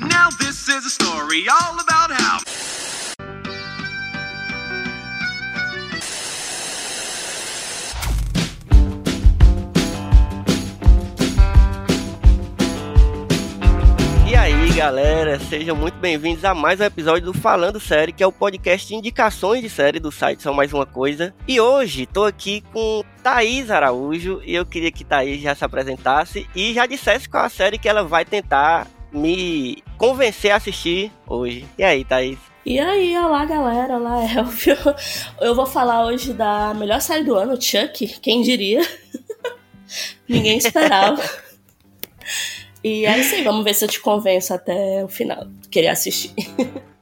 Now this is a story all about how. Galera, sejam muito bem-vindos a mais um episódio do Falando Série, que é o podcast de indicações de série do site São Mais Uma Coisa. E hoje tô aqui com Thaís Araújo e eu queria que Thaís já se apresentasse e já dissesse qual a série que ela vai tentar me convencer a assistir hoje. E aí, Thaís? E aí, olá galera, olá Elvio. Eu vou falar hoje da melhor série do ano, Chuck, quem diria? Ninguém esperava. E é isso aí, vamos ver se eu te convenço até o final. Querer assistir.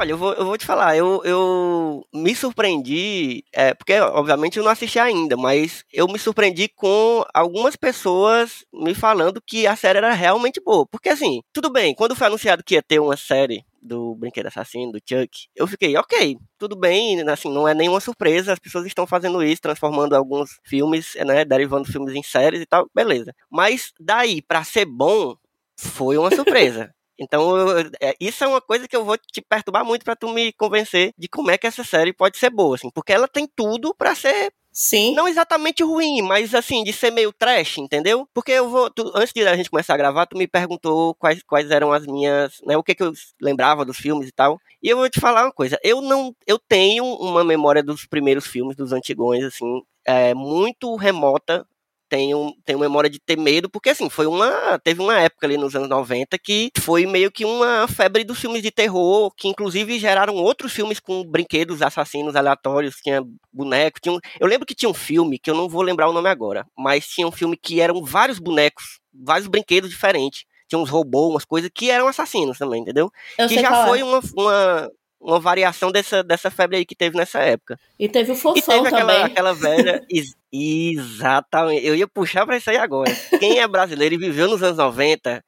olha, eu vou, eu vou te falar, eu, eu me surpreendi, é, porque obviamente eu não assisti ainda, mas eu me surpreendi com algumas pessoas me falando que a série era realmente boa. Porque assim, tudo bem, quando foi anunciado que ia ter uma série do Brinquedo Assassino, do Chuck, eu fiquei, ok, tudo bem, assim, não é nenhuma surpresa, as pessoas estão fazendo isso, transformando alguns filmes, né, derivando filmes em séries e tal, beleza. Mas daí, pra ser bom, foi uma surpresa. Então, eu, é, isso é uma coisa que eu vou te perturbar muito para tu me convencer de como é que essa série pode ser boa, assim, porque ela tem tudo para ser Sim. não exatamente ruim, mas assim, de ser meio trash, entendeu? Porque eu vou. tu- antes de a gente começar a gravar, tu me perguntou quais, quais eram as minhas. Né, o que, que eu lembrava dos filmes e tal. E eu vou te falar uma coisa. Eu não. Eu tenho uma memória dos primeiros filmes, dos antigões, assim, é, muito remota. Tenho, tenho memória de ter medo, porque assim, foi uma. Teve uma época ali nos anos 90 que foi meio que uma febre dos filmes de terror, que inclusive geraram outros filmes com brinquedos assassinos aleatórios, tinha boneco, tinha um, eu lembro que tinha um filme, que eu não vou lembrar o nome agora, mas tinha um filme que eram vários bonecos, vários brinquedos diferentes. Tinha uns robôs, umas coisas que eram assassinos também, entendeu? Eu que já é. foi uma, uma, uma variação dessa, dessa febre aí que teve nessa época. E teve o E Fofão teve aquela, também. aquela velha. ex- Exatamente. Eu ia puxar pra isso aí agora. Quem é brasileiro e viveu nos anos 90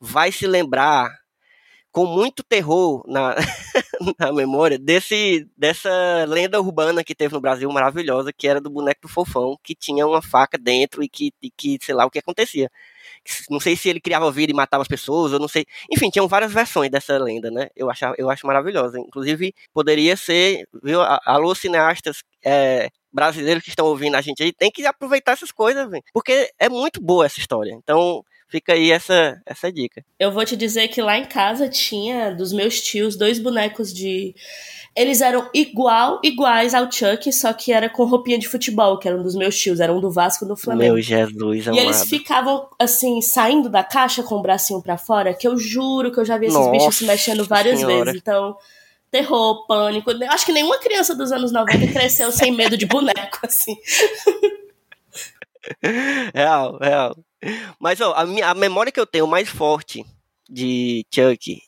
vai se lembrar com muito terror na, na memória desse, dessa lenda urbana que teve no Brasil maravilhosa, que era do boneco do fofão, que tinha uma faca dentro e que, e que sei lá o que acontecia. Não sei se ele criava vida e matava as pessoas, eu não sei. Enfim, tinham várias versões dessa lenda, né? Eu, achava, eu acho maravilhosa. Inclusive, poderia ser, viu? Alô, cineastas é, brasileiros que estão ouvindo a gente aí, tem que aproveitar essas coisas, velho. Porque é muito boa essa história. Então, fica aí essa, essa dica. Eu vou te dizer que lá em casa tinha, dos meus tios, dois bonecos de. Eles eram igual, iguais ao Chuck, só que era com roupinha de futebol, que eram dos meus tios, eram do Vasco e do Flamengo. Meu Jesus E amado. eles ficavam, assim, saindo da caixa com o bracinho pra fora, que eu juro que eu já vi esses Nossa bichos se mexendo várias Senhora. vezes. Então, terror, pânico. Eu Acho que nenhuma criança dos anos 90 cresceu sem medo de boneco, assim. Real, real. Mas, ó, a, minha, a memória que eu tenho mais forte de Chuck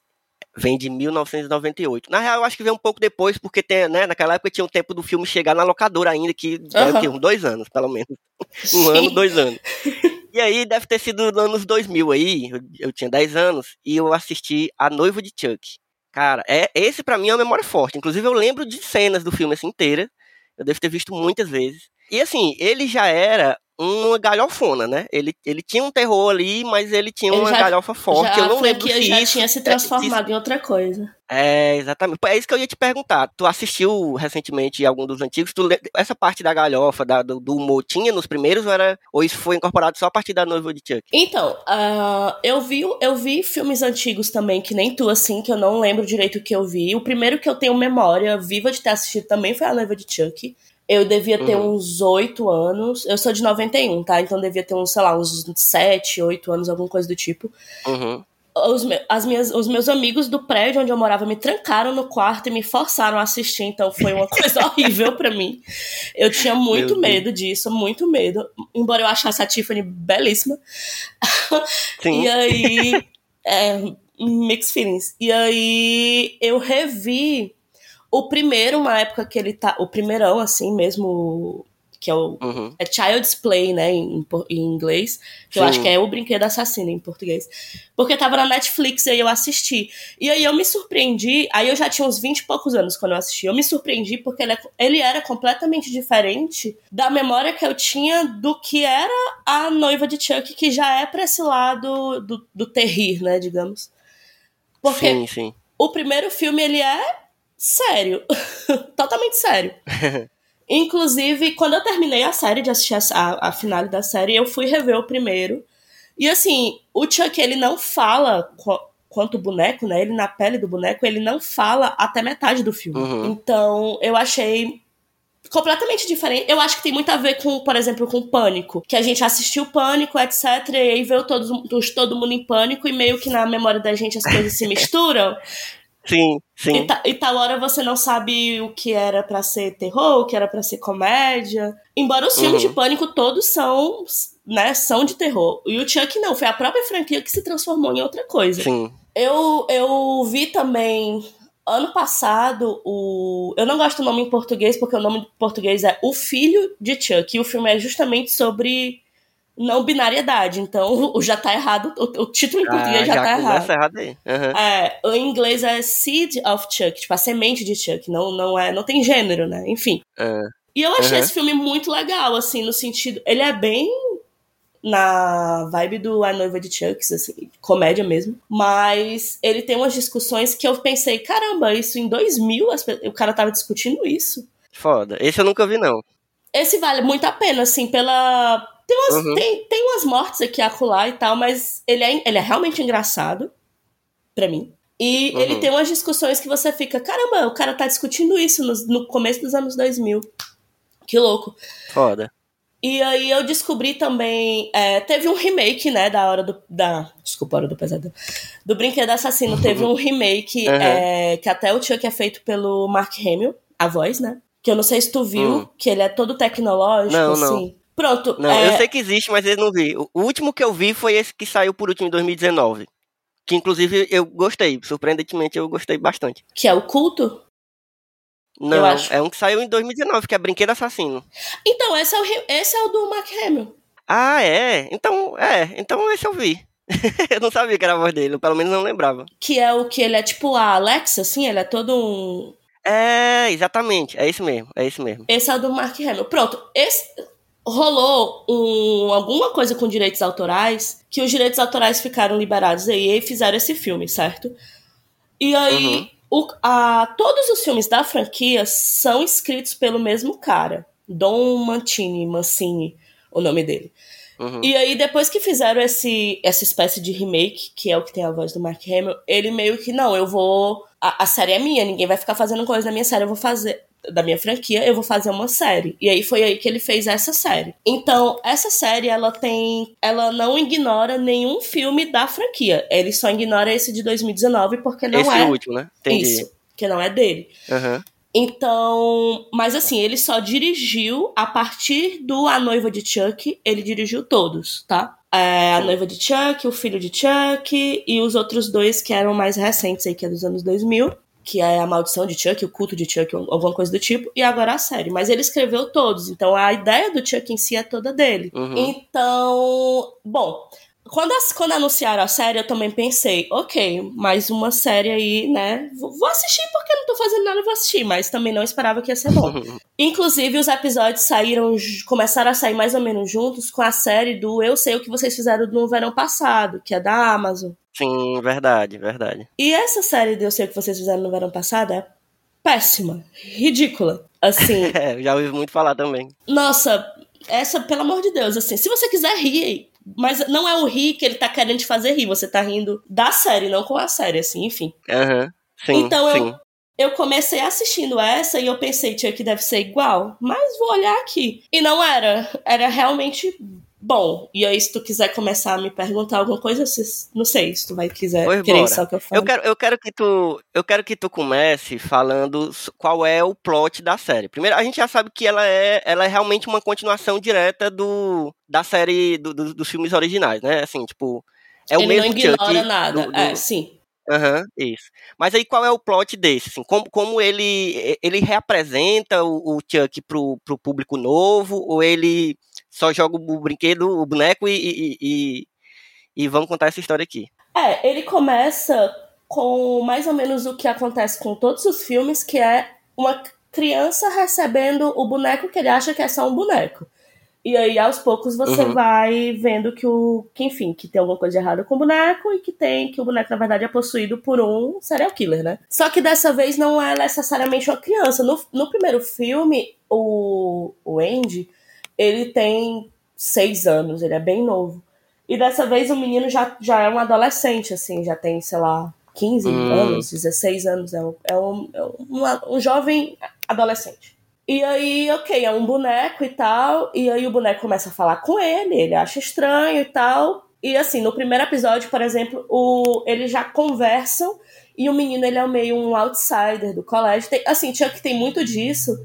vem de 1998. Na real, eu acho que vem um pouco depois, porque tem, né, naquela época tinha o tempo do filme chegar na locadora ainda, que o Aham. quê? Uns dois anos, pelo menos. Um Sim. ano, dois anos. E aí, deve ter sido nos anos 2000 aí, eu, eu tinha 10 anos, e eu assisti A Noiva de Chuck. Cara, é, esse pra mim é uma memória forte. Inclusive, eu lembro de cenas do filme assim inteira. Eu devo ter visto muitas vezes. E assim, ele já era uma galhofona, né? Ele, ele tinha um terror ali, mas ele tinha Ele uma já- galhofa forte. já eu não lembro que se já isso, tinha se é, transformado em outra coisa. É, exatamente. É isso que eu ia te perguntar. Tu assistiu recentemente algum dos antigos? Tu, essa parte da galhofa, da- do, do humor, tinha nos primeiros ou, era, ou isso foi incorporado só a partir da noiva de Chuck? Então, ah, eu, vi, eu vi filmes antigos também, que nem tu, assim, que eu não lembro direito o que eu vi. O primeiro que eu tenho memória viva de ter assistido também foi A Noiva de Chuck. Eu devia ter Uhum. uns oito anos. Eu sou de 91, tá? Então devia ter uns, sei lá, uns sete, oito anos, alguma coisa do tipo. Uhum. Os, me- as minhas, os meus amigos do prédio onde eu morava me trancaram no quarto e me forçaram a assistir, então foi uma coisa horrível pra mim. Eu tinha muito medo disso, muito medo. Embora eu achasse a Tiffany belíssima. Sim. E aí. é, mixed feelings. E aí eu revi o primeiro, uma época que ele tá. O primeirão, assim mesmo. que é o Uhum. é Child's Play, né, em, em inglês, que eu Sim. acho que é o brinquedo assassino em português. Porque tava na Netflix e aí eu assisti. E aí eu me surpreendi, aí eu já tinha uns 20 e poucos anos quando eu assisti. Eu me surpreendi porque ele, é- ele era completamente diferente da memória que eu tinha do que era a noiva de Chuck, que já é pra esse lado do, do terrir, né, digamos. Porque Sim, sim. o primeiro filme, ele é sério. Totalmente sério. Inclusive, quando eu terminei a série, de assistir a, a, finale da série, eu fui rever o primeiro. E assim, o Chuck, ele não fala qu- quanto o boneco, né? Ele na pele do boneco, ele não fala até metade do filme. Uhum. Então, eu achei completamente diferente. Eu acho que tem muito a ver com, por exemplo, com Pânico. Que a gente assistiu Pânico, etc. E aí veio todos, todo mundo em pânico e meio que na memória da gente as coisas se misturam. Sim, sim. E, ta- e tal hora você não sabe o que era pra ser terror, o que era pra ser comédia. Embora os filmes Uhum. de pânico todos são, né, são de terror. E o Chuck não, foi a própria franquia que se transformou em outra coisa. Sim. Eu, eu vi também ano passado o. Eu não gosto do nome em português, porque o nome em português é O Filho de Chuck. E o filme é justamente sobre não binariedade. Então o já tá errado. O, o título em português Ah, já, tá errado. errado aí. Aham. É, em inglês é Seed of Chuck, tipo a semente de Chuck, não, não é, não tem gênero, né? Enfim. Ah, E eu achei Uhum. esse filme muito legal, assim, no sentido, ele é bem na vibe do A Noiva de Chuck, assim, comédia mesmo, mas ele tem umas discussões que eu pensei, caramba, isso em 2000 as o cara tava discutindo isso. foda. Esse eu nunca vi, não. Esse vale muito a pena, assim, pela. Tem umas, Uhum. tem, tem umas mortes aqui acolá e tal, mas ele é, ele é realmente engraçado, pra mim. E Uhum. ele tem umas discussões que você fica, caramba, o cara tá discutindo isso no, no começo dos anos 2000. Que louco. Foda. E aí eu descobri também. é, teve um remake, né, da hora do. Da, desculpa, a hora do pesadelo. Do Brinquedo Assassino. Teve um remake Uhum. é, que até o Chuck é feito pelo Mark Hamill, a voz, né? Que eu não sei se tu viu, Hum. que ele é todo tecnológico, Não, não. Pronto. Não, é, eu sei que existe, mas eu não vi. O último que eu vi foi esse que saiu por último em 2019. Que inclusive eu gostei. Surpreendentemente eu gostei bastante. Que é o culto. Não, é um que saiu em 2019, que é Brinquedo Assassino. Então, esse é o, esse é o do Mark Hamill. Ah, é? Então, é. Então esse eu vi. eu não sabia que era a voz dele, pelo menos não lembrava. Que é o que ele é tipo a Alexa, assim, ele é todo um. É, exatamente. É isso mesmo, é isso mesmo. Esse é o do Mark Hamill. Pronto, esse rolou um, alguma coisa com direitos autorais, que os direitos autorais ficaram liberados aí e fizeram esse filme, certo? E aí, o- a- todos os filmes da franquia são escritos pelo mesmo cara, Don Mantini, Mancini, o nome dele. Uhum. E aí, depois que fizeram esse, essa espécie de remake, que é o que tem a voz do Mark Hamill, ele meio que, não, eu vou. A, a série é minha, ninguém vai ficar fazendo coisa da minha série, eu vou fazer. Da minha franquia, eu vou fazer uma série. E aí foi aí que ele fez essa série. Então, essa série, ela tem. Ela não ignora nenhum filme da franquia. Ele só ignora esse de 2019, porque não esse é. último, né? Entendi. Isso. Que não é dele. Aham. Então, mas assim, ele só dirigiu a partir do A Noiva de Chuck, ele dirigiu todos, tá? É, a. Noiva de Chuck, o Filho de Chuck e os outros dois que eram mais recentes aí, que é dos anos 2000, que é a Maldição de Chuck, o Culto de Chuck, alguma coisa do tipo, e agora a série. Mas ele escreveu todos, então a ideia do Chuck em si é toda dele. Uhum. Então, bom, quando, as- quando anunciaram a série, eu também pensei, ok, mais uma série aí, né? Vou, vou assistir porque não tô fazendo nada, vou assistir, mas também não esperava que ia ser bom. Inclusive, os episódios saíram, começaram a sair mais ou menos juntos com a série do Eu Sei O Que Vocês Fizeram no verão passado, que é da Amazon. Sim, verdade, verdade. E essa série do Eu Sei O Que Vocês Fizeram no verão passado é péssima, ridícula. Assim, É, eu já ouvi muito falar também. Nossa, essa, pelo amor de Deus, assim, se você quiser rir, mas não é o rir que ele tá querendo te fazer rir, você tá rindo da série, não com a série, assim, enfim. Aham. Sim, Então sim. eu, eu comecei assistindo essa e eu pensei, tia, que deve ser igual, mas vou olhar aqui. E não era, era realmente bom. E aí, se tu quiser começar a me perguntar alguma coisa, se- não sei, se tu vai quiser Pois querer bora. só que eu falo. Eu quero, eu quero que tu, eu quero que tu comece falando qual é o plot da série. Primeiro, a gente já sabe que ela é, ela é realmente uma continuação direta do da série do- do- dos filmes originais, né? Assim, tipo, é o ele mesmo não ignora Chuck nada. do- do- É, sim. Aham, isso. Mas aí qual é o plot desse? Assim, como, como ele, ele reapresenta o, o Chuck pro, pro público novo, ou ele só joga o brinquedo, o boneco e, e, e, e vamos contar essa história aqui? É, ele começa com mais ou menos o que acontece com todos os filmes, que é uma criança recebendo o boneco que ele acha que é só um boneco. E aí, aos poucos, você uhum. vai vendo que o. que, enfim, que tem alguma coisa errada com o boneco e que tem que o boneco, na verdade, é possuído por um serial killer, né? Só que dessa vez não é necessariamente uma criança. No, no primeiro filme, o, o Andy, ele tem seis anos, ele é bem novo. E dessa vez o menino já, já é um adolescente, assim, já tem, sei lá, 15 hum. anos, 16 anos, é um, é um, é um, um jovem adolescente. E aí, ok, é um boneco e tal. E aí o boneco começa a falar com ele, ele acha estranho e tal. E assim, no primeiro episódio, por exemplo, o, eles já conversam e o menino ele é meio um outsider do colégio. Tem, assim, Chuck tem muito disso,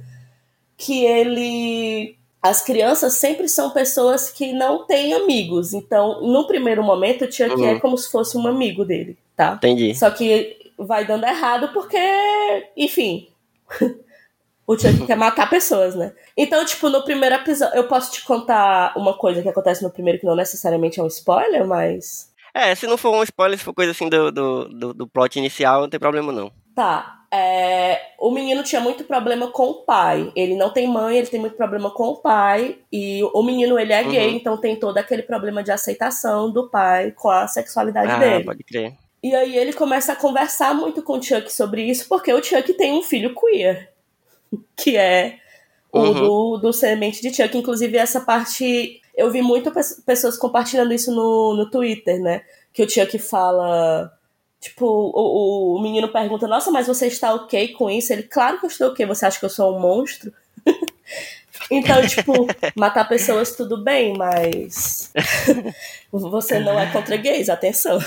que ele. As crianças sempre são pessoas que não têm amigos. Então, no primeiro momento, o Chuck é uhum. é como se fosse um amigo dele, tá? Entendi. Só que vai dando errado porque, enfim. O Chuck quer matar pessoas, né? Então, tipo, no primeiro episódio. Eu posso te contar uma coisa que acontece no primeiro que não necessariamente é um spoiler, mas. É, se não for um spoiler, se for coisa assim do, do, do, do plot inicial, não tem problema não. Tá. É, o menino tinha muito problema com o pai. Ele não tem mãe, ele tem muito problema com o pai. E o menino, ele é uhum. gay, então tem todo aquele problema de aceitação do pai com a sexualidade ah, dele. pode crer. E aí ele começa a conversar muito com o Chuck sobre isso, porque o Chuck tem um filho queer. que é o uhum. do, do Semente de Chuck. Inclusive, essa parte. Eu vi muitas pessoas compartilhando isso no, no Twitter, né? Que o Chuck fala. Tipo, o, o, menino pergunta: Nossa, mas você está ok com isso? Ele, claro que eu estou ok. Você acha que eu sou um monstro? então, tipo, matar pessoas tudo bem, mas. você não é contra gays, atenção.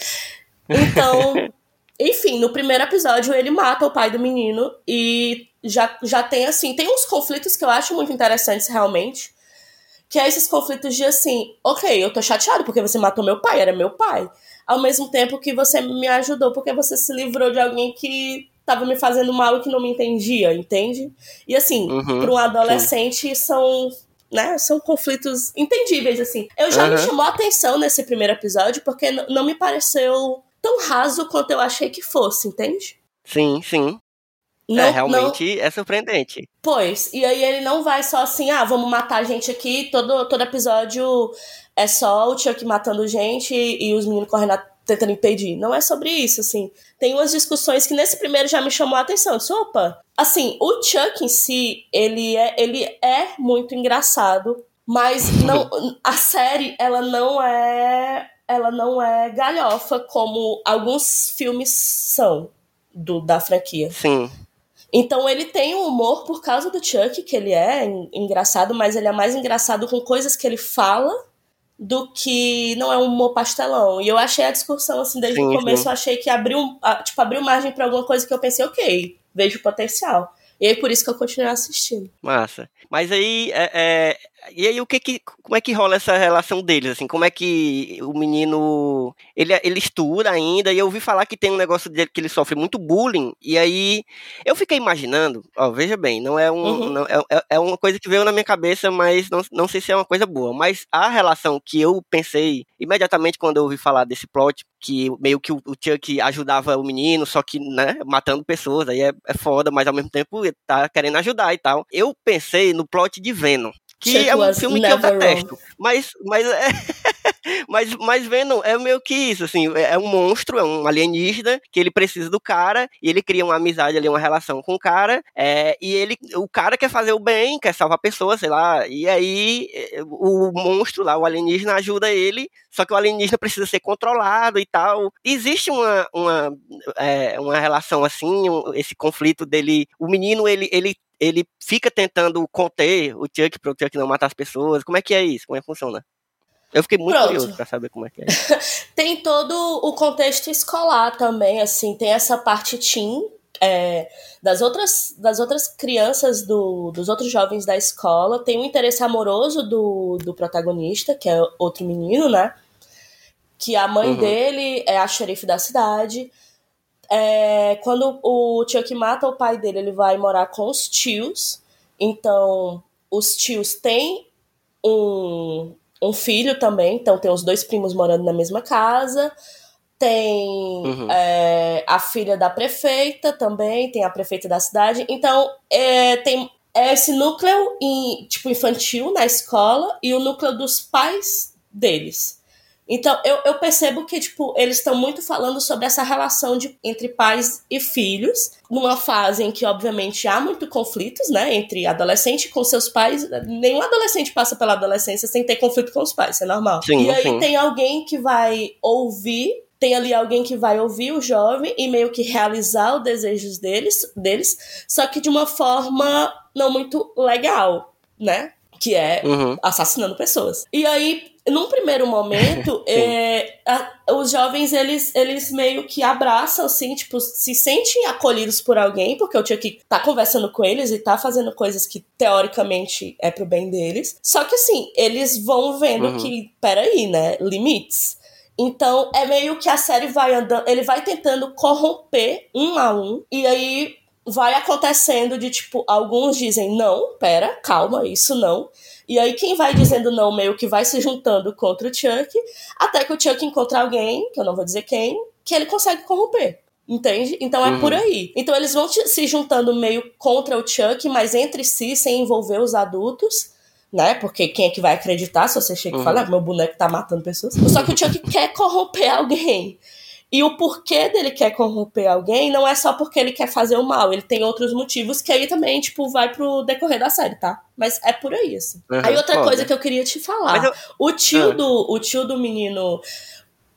então, enfim, no primeiro episódio ele mata o pai do menino e já, já tem assim, tem uns conflitos que eu acho muito interessantes realmente. Que é esses conflitos de assim, ok, eu tô chateado porque você matou meu pai, era meu pai. Ao mesmo tempo que você me ajudou porque você se livrou de alguém que tava me fazendo mal e que não me entendia, entende? E assim, uhum, para um adolescente sim. são né? São conflitos entendíveis, assim. Eu já uhum. me chamou a atenção nesse primeiro episódio, porque não me pareceu tão raso quanto eu achei que fosse, entende? Sim, sim. Não, é, realmente não... é surpreendente. Pois, e aí ele não vai só assim, ah, vamos matar gente aqui, todo, todo episódio é só o Chuck matando gente e, e os meninos correndo tentando impedir. Não é sobre isso, assim. Tem umas discussões que nesse primeiro já me chamou a atenção. disse, opa, assim, o Chuck em si, ele é, ele é muito engraçado, mas não, a série, ela não é ela não é galhofa como alguns filmes são do, da franquia. Sim. Então ele tem um humor por causa do Chuck, que ele é engraçado, mas ele é mais engraçado com coisas que ele fala do que não é um humor pastelão. E eu achei a discussão assim desde sim, o começo, sim. eu achei que abriu, tipo, abriu margem para alguma coisa que eu pensei, OK, vejo potencial. E aí por isso que eu continuei assistindo. Massa. Mas aí é, é e aí o que que como é que rola essa relação deles assim? Como é que o menino ele, ele estuda ainda e eu ouvi falar que tem um negócio dele que ele sofre muito bullying e aí eu fiquei imaginando, ó, veja bem, não é um uhum. não, é, é, é uma coisa que veio na minha cabeça, mas não, não sei se é uma coisa boa, mas a relação que eu pensei imediatamente quando eu ouvi falar desse plot que meio que o, o Chuck ajudava o menino, só que, né, matando pessoas, aí é, é foda, mas ao mesmo tempo tá querendo ajudar e tal. Eu pensei no plot de Venom, que é um filme que eu detesto. Mas, mas, é, mas, mas Venom é meio que isso, assim, é, é um monstro, é um alienígena, que ele precisa do cara, e ele cria uma amizade ali, uma relação com o cara, é, e ele, o cara quer fazer o bem, quer salvar pessoas, sei lá, e aí é, o monstro lá, o alienígena, ajuda ele, só que o alienígena precisa ser controlado e tal. Existe uma, uma, é, uma relação assim, esse conflito dele, o menino, ele, ele ele fica tentando conter o Chuck para o Chuck não matar as pessoas. Como é que é isso? Como é que funciona? Eu fiquei muito Pronto. curioso para saber como é que é. tem todo o contexto escolar também, assim, tem essa parte teen é, das outras das outras crianças do, dos outros jovens da escola, tem um interesse amoroso do, do protagonista, que é outro menino, né? que a mãe Uhum. dele é a xerife da cidade. É, quando o Chuck mata o pai dele, ele vai morar com os tios. Então, os tios têm um, um filho também, então tem os dois primos morando na mesma casa. Tem Uhum. é, a filha da prefeita também, tem a prefeita da cidade. Então, é, tem esse núcleo em, tipo, infantil na escola e o núcleo dos pais deles. Então, eu, eu percebo que, tipo, eles estão muito falando sobre essa relação de, entre pais e filhos, numa fase em que, obviamente, há muito conflitos, né, entre adolescente com seus pais. Nenhum adolescente passa pela adolescência sem ter conflito com os pais, isso é normal. Sim, e aí sim. tem alguém que vai ouvir tem ali alguém que vai ouvir o jovem e meio que realizar os desejos deles, deles, só que de uma forma não muito legal, né? Que é Uhum. assassinando pessoas. E aí, num primeiro momento, é, a- os jovens, eles, eles meio que abraçam, assim, tipo, se sentem acolhidos por alguém, porque o Chuck tá conversando com eles e tá fazendo coisas que, teoricamente, é pro bem deles. Só que, assim, eles vão vendo Uhum. que, peraí, né, limites. Então, é meio que a série vai andando, ele vai tentando corromper um a um, e aí vai acontecendo de tipo, alguns dizem não, pera, calma, isso não. E aí quem vai dizendo não meio que vai se juntando contra o Chuck, até que o Chuck encontra alguém, que eu não vou dizer quem, que ele consegue corromper. Entende? Então é Uhum. por aí. Então eles vão se juntando meio contra o Chuck, mas entre si, sem envolver os adultos, né? Porque quem é que vai acreditar se você chega e Uhum. fala, ah, meu boneco tá matando pessoas? Só que o Chuck quer corromper alguém. E o porquê dele quer corromper alguém não é só porque ele quer fazer o mal, ele tem outros motivos que aí também, tipo, vai pro decorrer da série, tá? Mas é por aí, assim. Uhum, aí outra foda. coisa que eu queria te falar. Eu- O tio Ah. do o tio do menino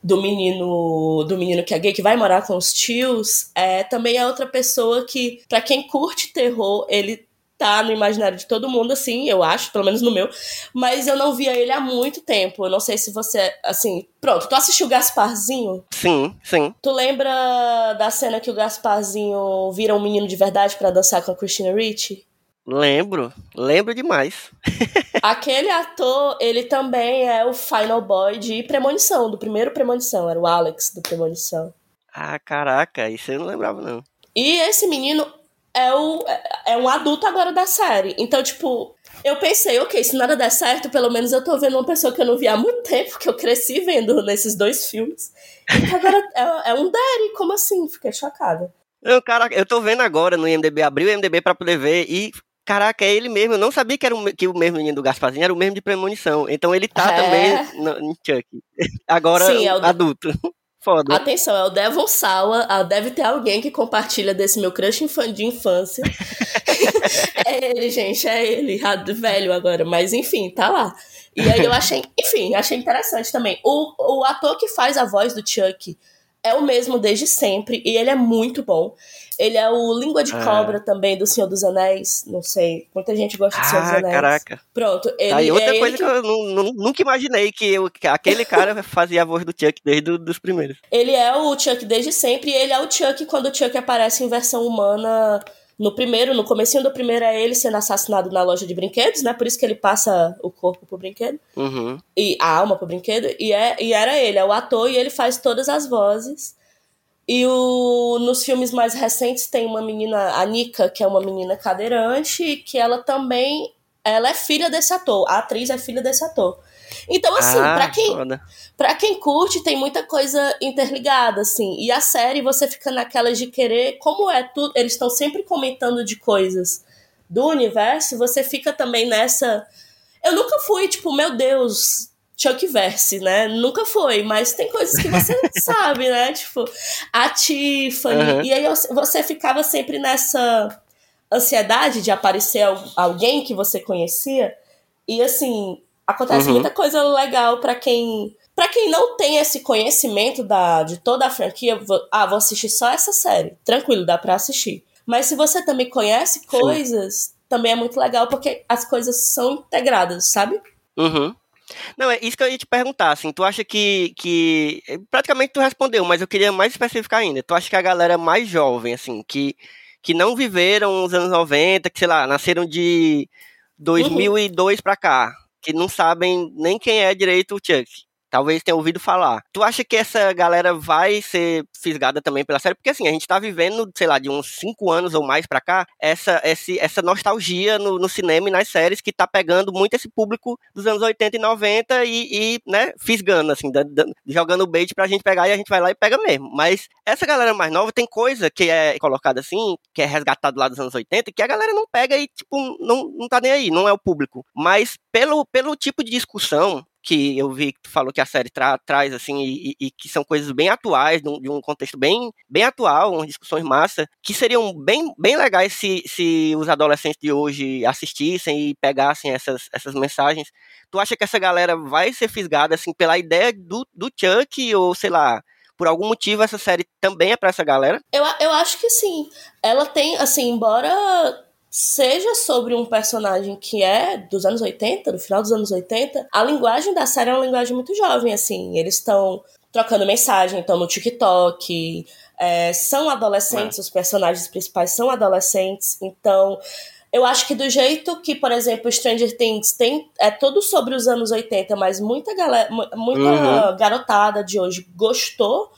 do menino do menino que é gay que vai morar com os tios, é também é outra pessoa que pra quem curte terror, ele tá no imaginário de todo mundo assim, eu acho, pelo menos no meu, mas eu não via ele há muito tempo. Eu não sei se você assim, pronto, tu assistiu o Gasparzinho? Sim, sim. Tu lembra da cena que o Gasparzinho vira um menino de verdade pra dançar com a Christina Ricci? Lembro. Lembro demais. Aquele ator, ele também é o Final Boy de Premonição, do primeiro Premonição, era o Alex do Premonição. Ah, caraca, isso eu não lembrava, não. E esse menino é, o, é um adulto agora da série. Então, tipo, eu pensei, ok, se nada der certo, pelo menos eu tô vendo uma pessoa que eu não vi há muito tempo, que eu cresci vendo nesses dois filmes. E que agora é, é um Daddy, como assim? Fiquei chocada. Não, caraca, eu tô vendo agora no IMDB, abri o IMDB pra poder ver e. Caraca, é ele mesmo. Eu não sabia que, era que o mesmo menino do Gasparzinho era o mesmo de premonição. Então ele tá É. também no, em Chuck. Agora Sim, é o- adulto. Foda. Atenção, é o Devon Sawa. Ah, deve ter alguém que compartilha desse meu crush de infância. é ele, gente, é ele. ah, Velho agora, mas enfim, tá lá. E aí eu achei, enfim, achei interessante também. O, o ator que faz a voz do Chuck é o mesmo desde sempre e ele é muito bom. Ele é o Língua de Ah. Cobra também do Senhor dos Anéis. Não sei, muita gente gosta do Senhor dos Ah, Anéis. caraca. Pronto, ele Aí outra é coisa que que eu nu- nu- nunca imaginei que, eu, que aquele cara fazia a voz do Chuck desde o- dos primeiros. Ele é o Chuck desde sempre, e ele é o Chuck quando o Chuck aparece em versão humana no primeiro, no comecinho do primeiro é ele sendo assassinado na loja de brinquedos, né? Por isso que ele passa o corpo pro brinquedo Uhum. e a alma pro brinquedo, e, é, e era ele, é o ator, e ele faz todas as vozes. E o, nos filmes mais recentes tem uma menina, a Nika, que é uma menina cadeirante, e que ela também, ela é filha desse ator, a atriz é filha desse ator. Então, assim, ah, pra quem. Pra quem curte, tem muita coisa interligada, assim. E a série, você fica naquelas de querer. Como é tudo. Eles estão sempre comentando de coisas do universo, você fica também nessa. Eu nunca fui, tipo, meu Deus, Chuckverse, né? Nunca foi, mas tem coisas que você sabe, né? Tipo, a Tiffany. Uhum. E aí você ficava sempre nessa ansiedade de aparecer al- alguém que você conhecia. E assim, acontece Uhum. muita coisa legal pra quem. Pra quem não tem esse conhecimento da, de toda a franquia, vou- ah, vou assistir só essa série. Tranquilo, dá pra assistir. Mas se você também conhece coisas, também é muito legal, porque as coisas são integradas, sabe? Uhum. Não, é isso que eu ia te perguntar, assim, tu acha que, que, praticamente tu respondeu, mas eu queria mais especificar ainda, tu acha que a galera mais jovem, assim, que, que não viveram os anos 90, que, sei lá, nasceram de 2002 pra cá, que não sabem nem quem é direito o Chuck, talvez tenha ouvido falar. Tu acha que essa galera vai ser fisgada também pela série? Porque assim, a gente tá vivendo, sei lá, de uns cinco anos ou mais pra cá, essa, esse, essa nostalgia no, no cinema e nas séries que tá pegando muito esse público dos anos 80 e 90 e, e né, fisgando, assim, da, da, jogando bait pra gente pegar e a gente vai lá e pega mesmo. Mas essa galera mais nova tem coisa que é colocada assim, que é resgatado lá dos anos 80, que a galera não pega e, tipo, não, não tá nem aí, não é o público. Mas pelo, pelo tipo de discussão que eu vi que tu falou que a série tra traz, assim, e, e, que são coisas bem atuais, de um, de um, contexto bem, bem atual, umas discussões massa, que seriam bem, bem legais se, se os adolescentes de hoje assistissem e pegassem essas, essas mensagens. Tu acha que essa galera vai ser fisgada, assim, pela ideia do, do Chuck, ou sei lá, por algum motivo essa série também é para essa galera? Eu, eu acho que sim. Ela tem, assim, embora seja sobre um personagem que é dos anos 80, do final dos anos 80, a linguagem da série é uma linguagem muito jovem, assim. Eles estão trocando mensagem, estão no TikTok, é, são adolescentes, é. os personagens principais são adolescentes, então. Eu acho que do jeito que, por exemplo, Stranger Things tem é todo sobre os anos 80, mas muita galera, muita uhum. garotada de hoje gostou,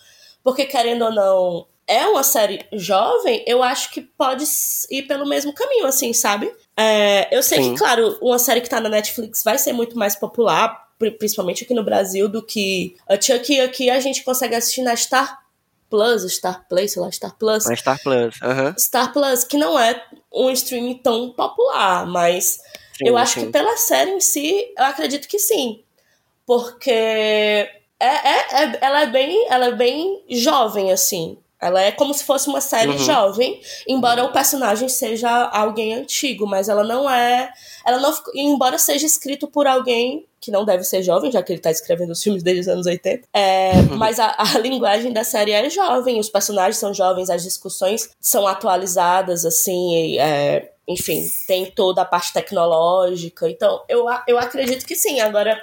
porque querendo ou não, é uma série jovem, eu acho que pode ir pelo mesmo caminho, assim, sabe? É, eu sei Sim. que, claro, uma série que tá na Netflix vai ser muito mais popular, principalmente aqui no Brasil, do que a Chuck. Aqui a gente consegue assistir na Star Plus, Star Play, sei lá, Star Plus. Na Star Plus, uhum. Star Plus, que não é um streaming tão popular, mas sim, eu acho sim. que pela série em si, eu acredito que sim. Porque é, é, é, ela, é bem, ela é bem jovem, assim. Ela é como se fosse uma série uhum. jovem, embora o personagem seja alguém antigo, mas ela não é. Ela não. Embora seja escrito por alguém que não deve ser jovem, já que ele está escrevendo os filmes desde os anos 80. É, uhum. Mas a, a, linguagem da série é jovem, os personagens são jovens, as discussões são atualizadas, assim, é, enfim, tem toda a parte tecnológica. Então, eu, eu acredito que sim. Agora,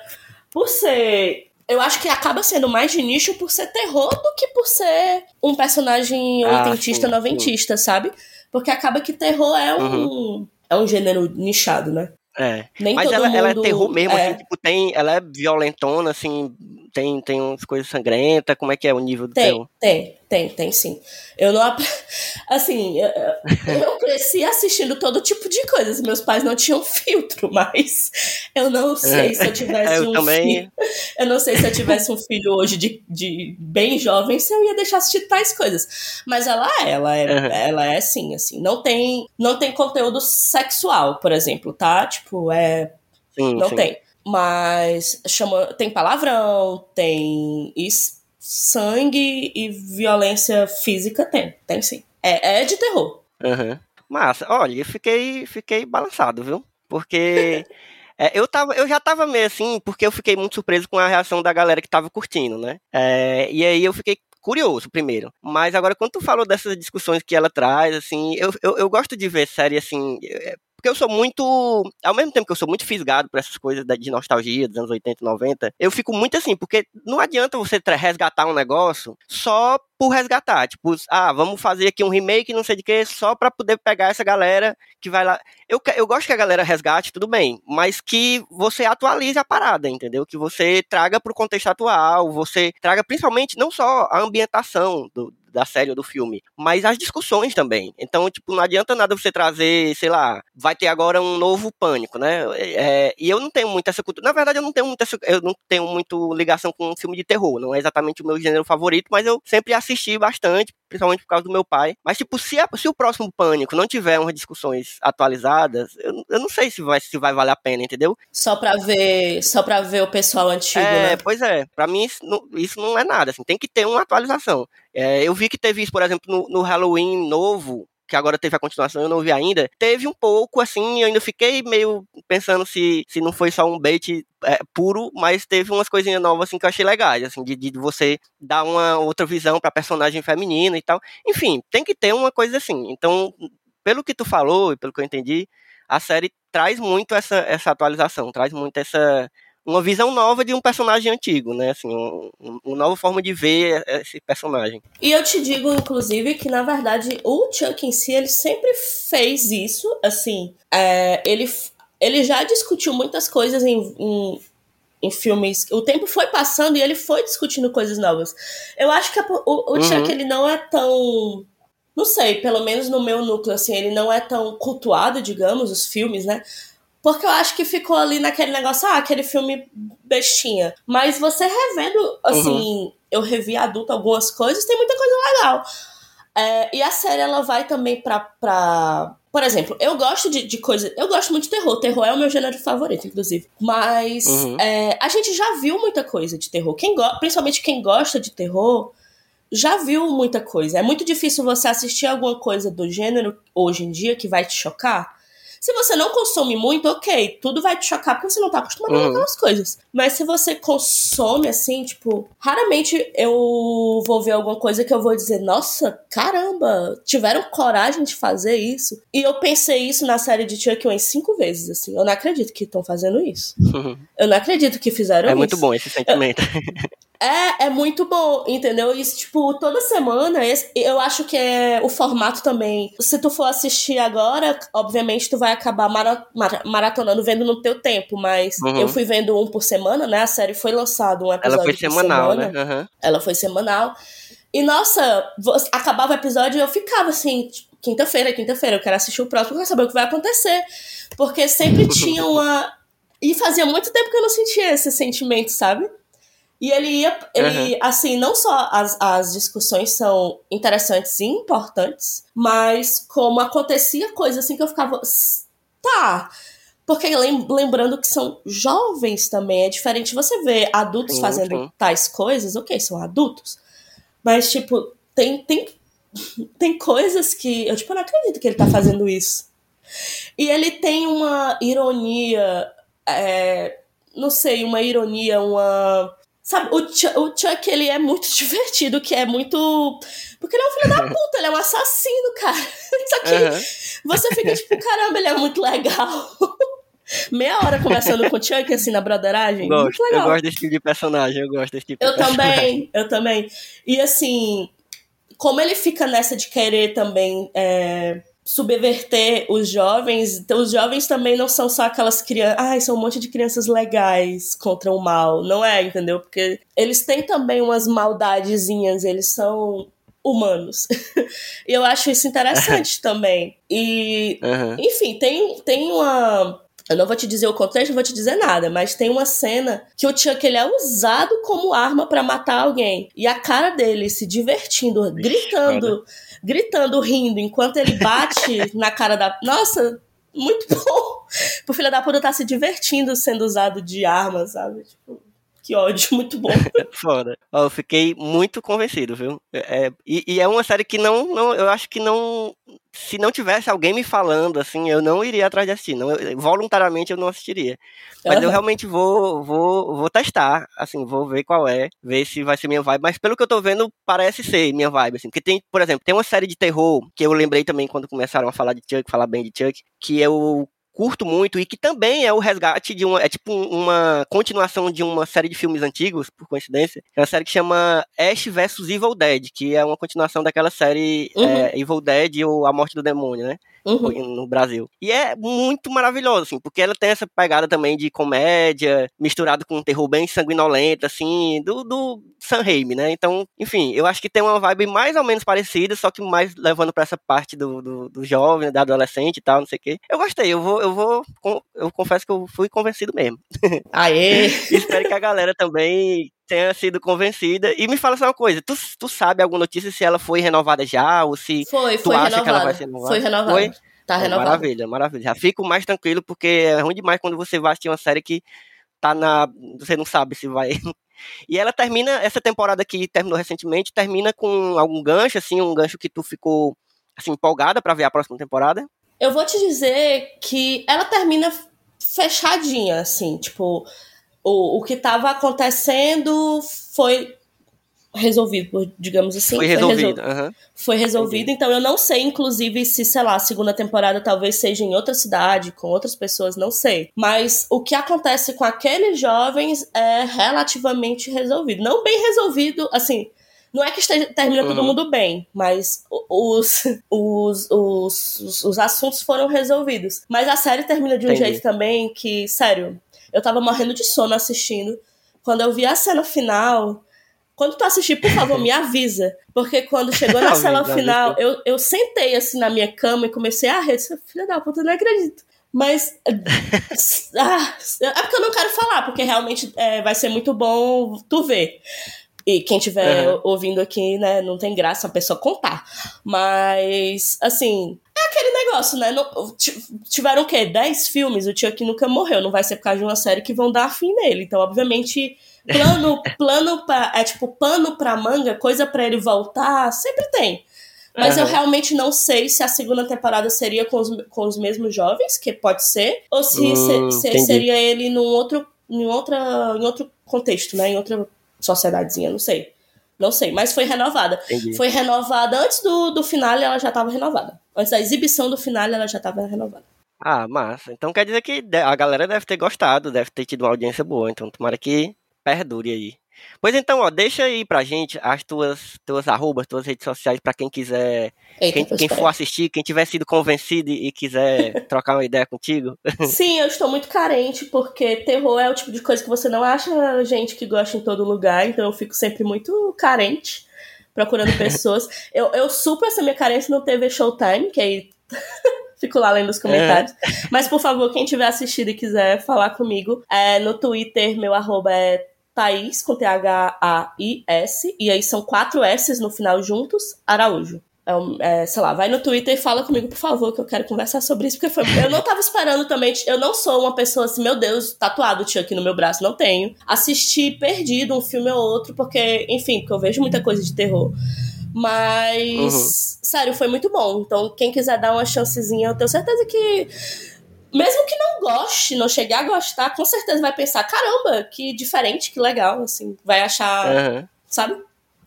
por ser eu acho que acaba sendo mais de nicho por ser terror do que por ser um personagem ah, oitentista, sim, noventista, sabe? Porque acaba que terror é um, uhum. é um gênero nichado, né? É. Nem Mas ela, mundo... ela é terror mesmo, é. assim, tipo, tem, ela é violentona, assim, tem, tem umas coisas sangrentas, como é que é o nível do tem, teu? Tem, tem, tem sim. Eu não. Assim, eu, eu cresci assistindo todo tipo de coisas. Meus pais não tinham filtro, mas eu não sei se eu tivesse eu um também... filho. Eu não sei se eu tivesse um filho hoje de, de bem jovem, se eu ia deixar assistir tais coisas. Mas ela é, ela é, uhum. ela é sim, assim. Não tem, não tem conteúdo sexual, por exemplo, tá? Tipo, é. Sim, não sim. tem. Mas chama, tem palavrão, tem isso, sangue e violência física, tem, tem sim. É, é de terror. Uhum. Massa, olha, eu fiquei, fiquei balançado, viu? Porque é, eu, tava, eu já tava meio assim, porque eu fiquei muito surpreso com a reação da galera que tava curtindo, né? É, e aí eu fiquei curioso primeiro. Mas agora, quando tu falou dessas discussões que ela traz, assim, eu, eu, eu gosto de ver série assim. Porque eu sou muito. Ao mesmo tempo que eu sou muito fisgado por essas coisas de nostalgia dos anos 80 e 90, eu fico muito assim, porque não adianta você resgatar um negócio só por resgatar. Tipo, ah, vamos fazer aqui um remake, não sei de que, só para poder pegar essa galera que vai lá. Eu, eu gosto que a galera resgate, tudo bem, mas que você atualize a parada, entendeu? Que você traga pro contexto atual, você traga principalmente não só a ambientação do, da série ou do filme, mas as discussões também. Então, tipo, não adianta nada você trazer, sei lá, vai ter agora um novo pânico, né? É, e eu não tenho muito essa cultura. Na verdade, eu não tenho muita, eu não tenho muito ligação com um filme de terror. Não é exatamente o meu gênero favorito, mas eu sempre assisti bastante principalmente por causa do meu pai. Mas, tipo, se, a, se o próximo Pânico não tiver umas discussões atualizadas, eu, eu não sei se vai, se vai valer a pena, entendeu? Só pra ver, só pra ver o pessoal antigo, é, né? Pois é, pra mim isso não, isso não é nada, assim, tem que ter uma atualização. É, eu vi que teve isso, por exemplo, no, no Halloween novo, que agora teve a continuação, eu não vi ainda, teve um pouco, assim, eu ainda fiquei meio pensando se, se não foi só um bait é, puro, mas teve umas coisinhas novas, assim, que eu achei legais, assim, de, de você dar uma outra visão pra personagem feminina e tal. Enfim, tem que ter uma coisa assim. Então, pelo que tu falou e pelo que eu entendi, a série traz muito essa, essa atualização, traz muito essa uma visão nova de um personagem antigo, né? Assim, um, uma nova forma de ver esse personagem. E eu te digo, inclusive, que na verdade o Chuck em si ele sempre fez isso. Assim, é, ele ele já discutiu muitas coisas em, em em filmes. O tempo foi passando e ele foi discutindo coisas novas. Eu acho que a, o, o Uhum. Chuck, ele não é tão. Não sei, pelo menos no meu núcleo, assim, ele não é tão cultuado, digamos, os filmes, né? Porque eu acho que ficou ali naquele negócio, ah, aquele filme bestinha. Mas você revendo, assim, eu revi adulto algumas coisas, tem muita coisa legal. É, e a série, ela vai também pra. pra... Por exemplo, eu gosto de, de coisa. Eu gosto muito de terror. Terror é o meu gênero favorito, inclusive. Mas Uhum. é, a gente já viu muita coisa de terror. Quem Principalmente quem gosta de terror já viu muita coisa. É muito difícil você assistir alguma coisa do gênero hoje em dia que vai te chocar. Se você não consome muito, ok, tudo vai te chocar porque você não tá acostumado Uhum. com aquelas coisas. Mas se você consome assim, tipo, raramente eu vou ver alguma coisa que eu vou dizer, nossa, caramba, tiveram coragem de fazer isso. E eu pensei isso na série de Chuck umas cinco vezes, assim. Eu não acredito que estão fazendo isso. Eu não acredito que fizeram É isso. muito bom esse sentimento. É, é muito bom, entendeu? Isso, tipo, toda semana, esse- eu acho que é o formato também. Se tu for assistir agora, obviamente tu vai acabar mara- mara- maratonando vendo no teu tempo, mas Uhum. eu fui vendo um por semana, né? A série foi lançada um episódio Ela foi semanal, semana. né? Aham. Ela foi semanal. E, nossa, acabava o episódio e eu ficava assim, tipo, quinta-feira, quinta-feira, eu quero assistir o próximo, eu quero saber o que vai acontecer. Porque sempre tinha uma. E fazia muito tempo que eu não sentia esse sentimento, sabe? E ele ia. Ele, assim, não só as, as discussões são interessantes e importantes, mas como acontecia coisa assim que eu ficava. "S- Tá. Porque lem- lembrando que são jovens também, é diferente você ver adultos Sim, fazendo sim. tais coisas, ok, são adultos. Mas, tipo, tem, tem, tem coisas que eu, tipo, não acredito que ele tá fazendo isso. E ele tem uma ironia, é, não sei, uma ironia, uma. Sabe, o, Ch- o Chuck, ele é muito divertido, que é muito. Porque ele é um filho da puta, ele é um assassino, cara. Só que Aham. você fica tipo, caramba, ele é muito legal. Meia hora conversando com o Chuck, assim, na broderagem. muito Gosto, eu legal. gosto desse tipo de personagem, eu gosto desse tipo Eu de personagem. também, eu também. E assim, como ele fica nessa de querer também é, subverter os jovens, então os jovens também não são só aquelas crianças. Ai, são um monte de crianças legais contra o mal. Não é, entendeu? Porque eles têm também umas maldadezinhas, eles são humanos. e eu acho isso interessante também. E Aham. enfim, tem, tem uma. Eu não vou te dizer o contexto, não vou te dizer nada, mas tem uma cena que o Chuck ele é usado como arma pra matar alguém. E a cara dele se divertindo, gritando, gritando, rindo, enquanto ele bate na cara da. Nossa, muito bom! O filho da puta tá se divertindo sendo usado de arma, sabe? Tipo, que ódio, muito bom. Foda. Ó, eu fiquei muito convencido, viu? É, e, e é uma série que não, não. Eu acho que não. Se não tivesse alguém me falando, assim, eu não iria atrás de assistir. Não, eu- voluntariamente eu não assistiria. Mas eu Aham. realmente vou, vou, vou testar, assim, vou ver qual é, ver se vai ser minha vibe. Mas pelo que eu tô vendo, parece ser minha vibe, assim. Porque tem, por exemplo, tem uma série de terror que eu lembrei também quando começaram a falar de Chuck, falar bem de Chuck, que eu curto muito e que também é o resgate de uma. É tipo um- uma continuação de uma série de filmes antigos, por coincidência. É uma série que chama Ash vs Evil Dead, que é uma continuação daquela série Uhum. é, Evil Dead ou A Morte do Demônio, né? Uhum. no Brasil. E é muito maravilhoso, assim, porque ela tem essa pegada também de comédia, misturado com um terror bem sanguinolento, assim, do, do Sam Raimi, né? Então, enfim, eu acho que tem uma vibe mais ou menos parecida, só que mais levando pra essa parte do, do, do jovem, da adolescente e tal, não sei o quê. Eu gostei, eu vou, eu vou, eu confesso que eu fui convencido mesmo. Aê! Espero que a galera também tenha sido convencida. E me fala só uma coisa, tu, tu sabe alguma notícia se ela foi renovada já, ou se Foi, Tu foi acha que ela vai ser renovada? Foi renovado. Foi? Tá renovado. Maravilha, maravilha. Já fico mais tranquilo, porque é ruim demais quando você vai assistir uma série que tá na. Você não sabe se vai. E ela termina, essa temporada que terminou recentemente, termina com algum gancho, assim, um gancho que tu ficou assim, empolgada pra ver a próxima temporada. Eu vou te dizer que ela termina fechadinha, assim, tipo, o, o que tava acontecendo foi resolvido, digamos assim. foi resol- resolvido. aham. Foi resolvido, então eu não sei, inclusive, se, sei lá, a segunda temporada talvez seja em outra cidade, com outras pessoas, não sei. Mas o que acontece com aqueles jovens é relativamente resolvido. Não bem resolvido, assim. Não é que esteja, termina todo Uhum. mundo bem, mas os, os, os, os, os assuntos foram resolvidos. Mas a série termina de um Entendi. jeito também que, sério, Eu tava morrendo de sono assistindo. Quando eu vi a cena final, quando tu assistir, por favor, me avisa. Porque quando chegou na cena final, eu, eu sentei assim na minha cama e comecei a rir. Filha da puta, eu não acredito. Mas. ah, é porque eu não quero falar, porque realmente é, vai ser muito bom tu ver. E quem estiver uhum. ouvindo aqui, né, não tem graça a pessoa contar. Mas, assim, aquele negócio, né? Não, tiveram o quê? 10 filmes, o Chuck nunca morreu. Não vai ser por causa de uma série que vão dar fim nele. Então, obviamente, plano, plano pra, é tipo pano pra manga, coisa para ele voltar, sempre tem. Mas uhum. eu realmente não sei se a segunda temporada seria com os, com os mesmos jovens, que pode ser, ou se, hum, se, se seria ele num outro, em, outra, em outro contexto, né? Em outra sociedadezinha, não sei. Não sei, mas foi renovada. Entendi. Foi renovada antes do, do final, ela já estava renovada. Antes da exibição do final, ela já estava renovada. Ah, massa. Então quer dizer que a galera deve ter gostado, deve ter tido uma audiência boa. Então tomara que perdure aí. Pois então, ó, deixa aí pra gente as tuas, tuas arrobas, tuas redes sociais para quem quiser, Eita, quem, quem for assistir, quem tiver sido convencido e quiser trocar uma ideia contigo. Sim, eu estou muito carente, porque terror é o tipo de coisa que você não acha gente que gosta em todo lugar, então eu fico sempre muito carente procurando pessoas. eu, eu supro essa minha carência no TV Showtime, que aí Fico lá lendo os comentários. É. Mas, por favor, quem tiver assistido e quiser falar comigo, é, no Twitter, meu arroba é Thaís, com T-H-A-I-S, e aí são quatro S no final juntos, Araújo. É, é, sei lá, vai no Twitter e fala comigo, por favor, que eu quero conversar sobre isso, porque foi, eu não tava esperando também, eu não sou uma pessoa assim, meu Deus, tatuado tinha aqui no meu braço, não tenho. Assisti perdido um filme ou outro, porque, enfim, porque eu vejo muita coisa de terror. Mas, uhum. sério, foi muito bom. Então, quem quiser dar uma chancezinha, eu tenho certeza que mesmo que não goste, não chegue a gostar, com certeza vai pensar, caramba, que diferente, que legal, assim, vai achar, uhum. sabe?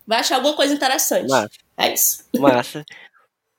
Vai achar alguma coisa interessante. Massa. É isso. Massa.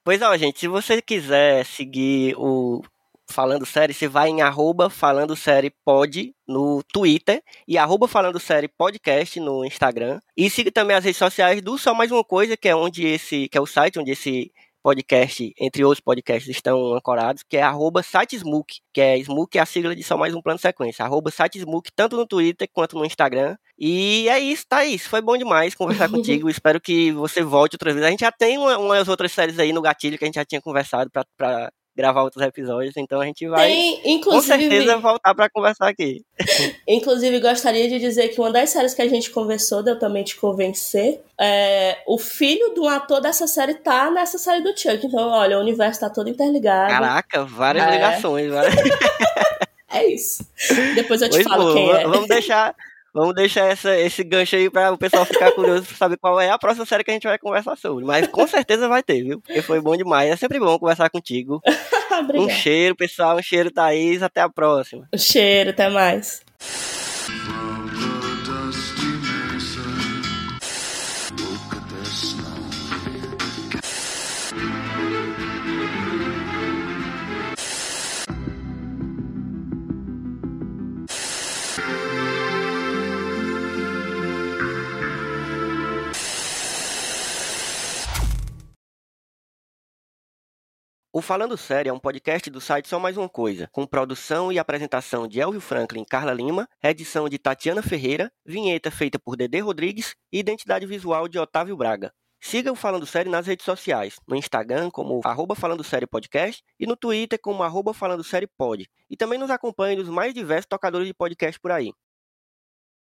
Pois ó, gente, se você quiser seguir o Falando Série, você vai em arroba Falando Série Pod no Twitter e arroba Falando Série Podcast no Instagram. E siga também as redes sociais do Só Mais Uma Coisa, que é onde esse, que é o site onde esse podcast, entre outros podcasts, estão ancorados, que é arroba sitesmook, que é Smook é a sigla de só mais um plano de sequência, arroba sitesmook, tanto no Twitter quanto no Instagram. E é isso, tá isso. Foi bom demais conversar contigo. Espero que você volte outra vez. A gente já tem uma, umas outras séries aí no gatilho que a gente já tinha conversado para gravar outros episódios, então a gente vai Tem, com certeza voltar para conversar aqui. Inclusive, gostaria de dizer que uma das séries que a gente conversou, deu também te convencer, é, o filho do ator dessa série tá nessa série do Chuck. Então, olha, o universo tá todo interligado. Caraca, várias é. ligações. Várias... é isso. Depois eu te pois falo bom, quem é. Vamos deixar Vamos deixar essa, esse gancho aí para o pessoal ficar curioso para saber qual é a próxima série que a gente vai conversar sobre. Mas com certeza vai ter, viu? Porque foi bom demais. É sempre bom conversar contigo. um cheiro, pessoal. Um cheiro, Thaís. Até a próxima. Um cheiro, até mais. O Falando Sério é um podcast do site Só Mais Uma Coisa, com produção e apresentação de Elvio Franklin e Carla Lima, edição de Tatiana Ferreira, vinheta feita por Dedê Rodrigues e identidade visual de Otávio Braga. Siga o Falando Sério nas redes sociais, no Instagram como arroba Falando Sério Podcast e no Twitter como arroba Falando Sério Pod. E também nos acompanhe nos mais diversos tocadores de podcast por aí.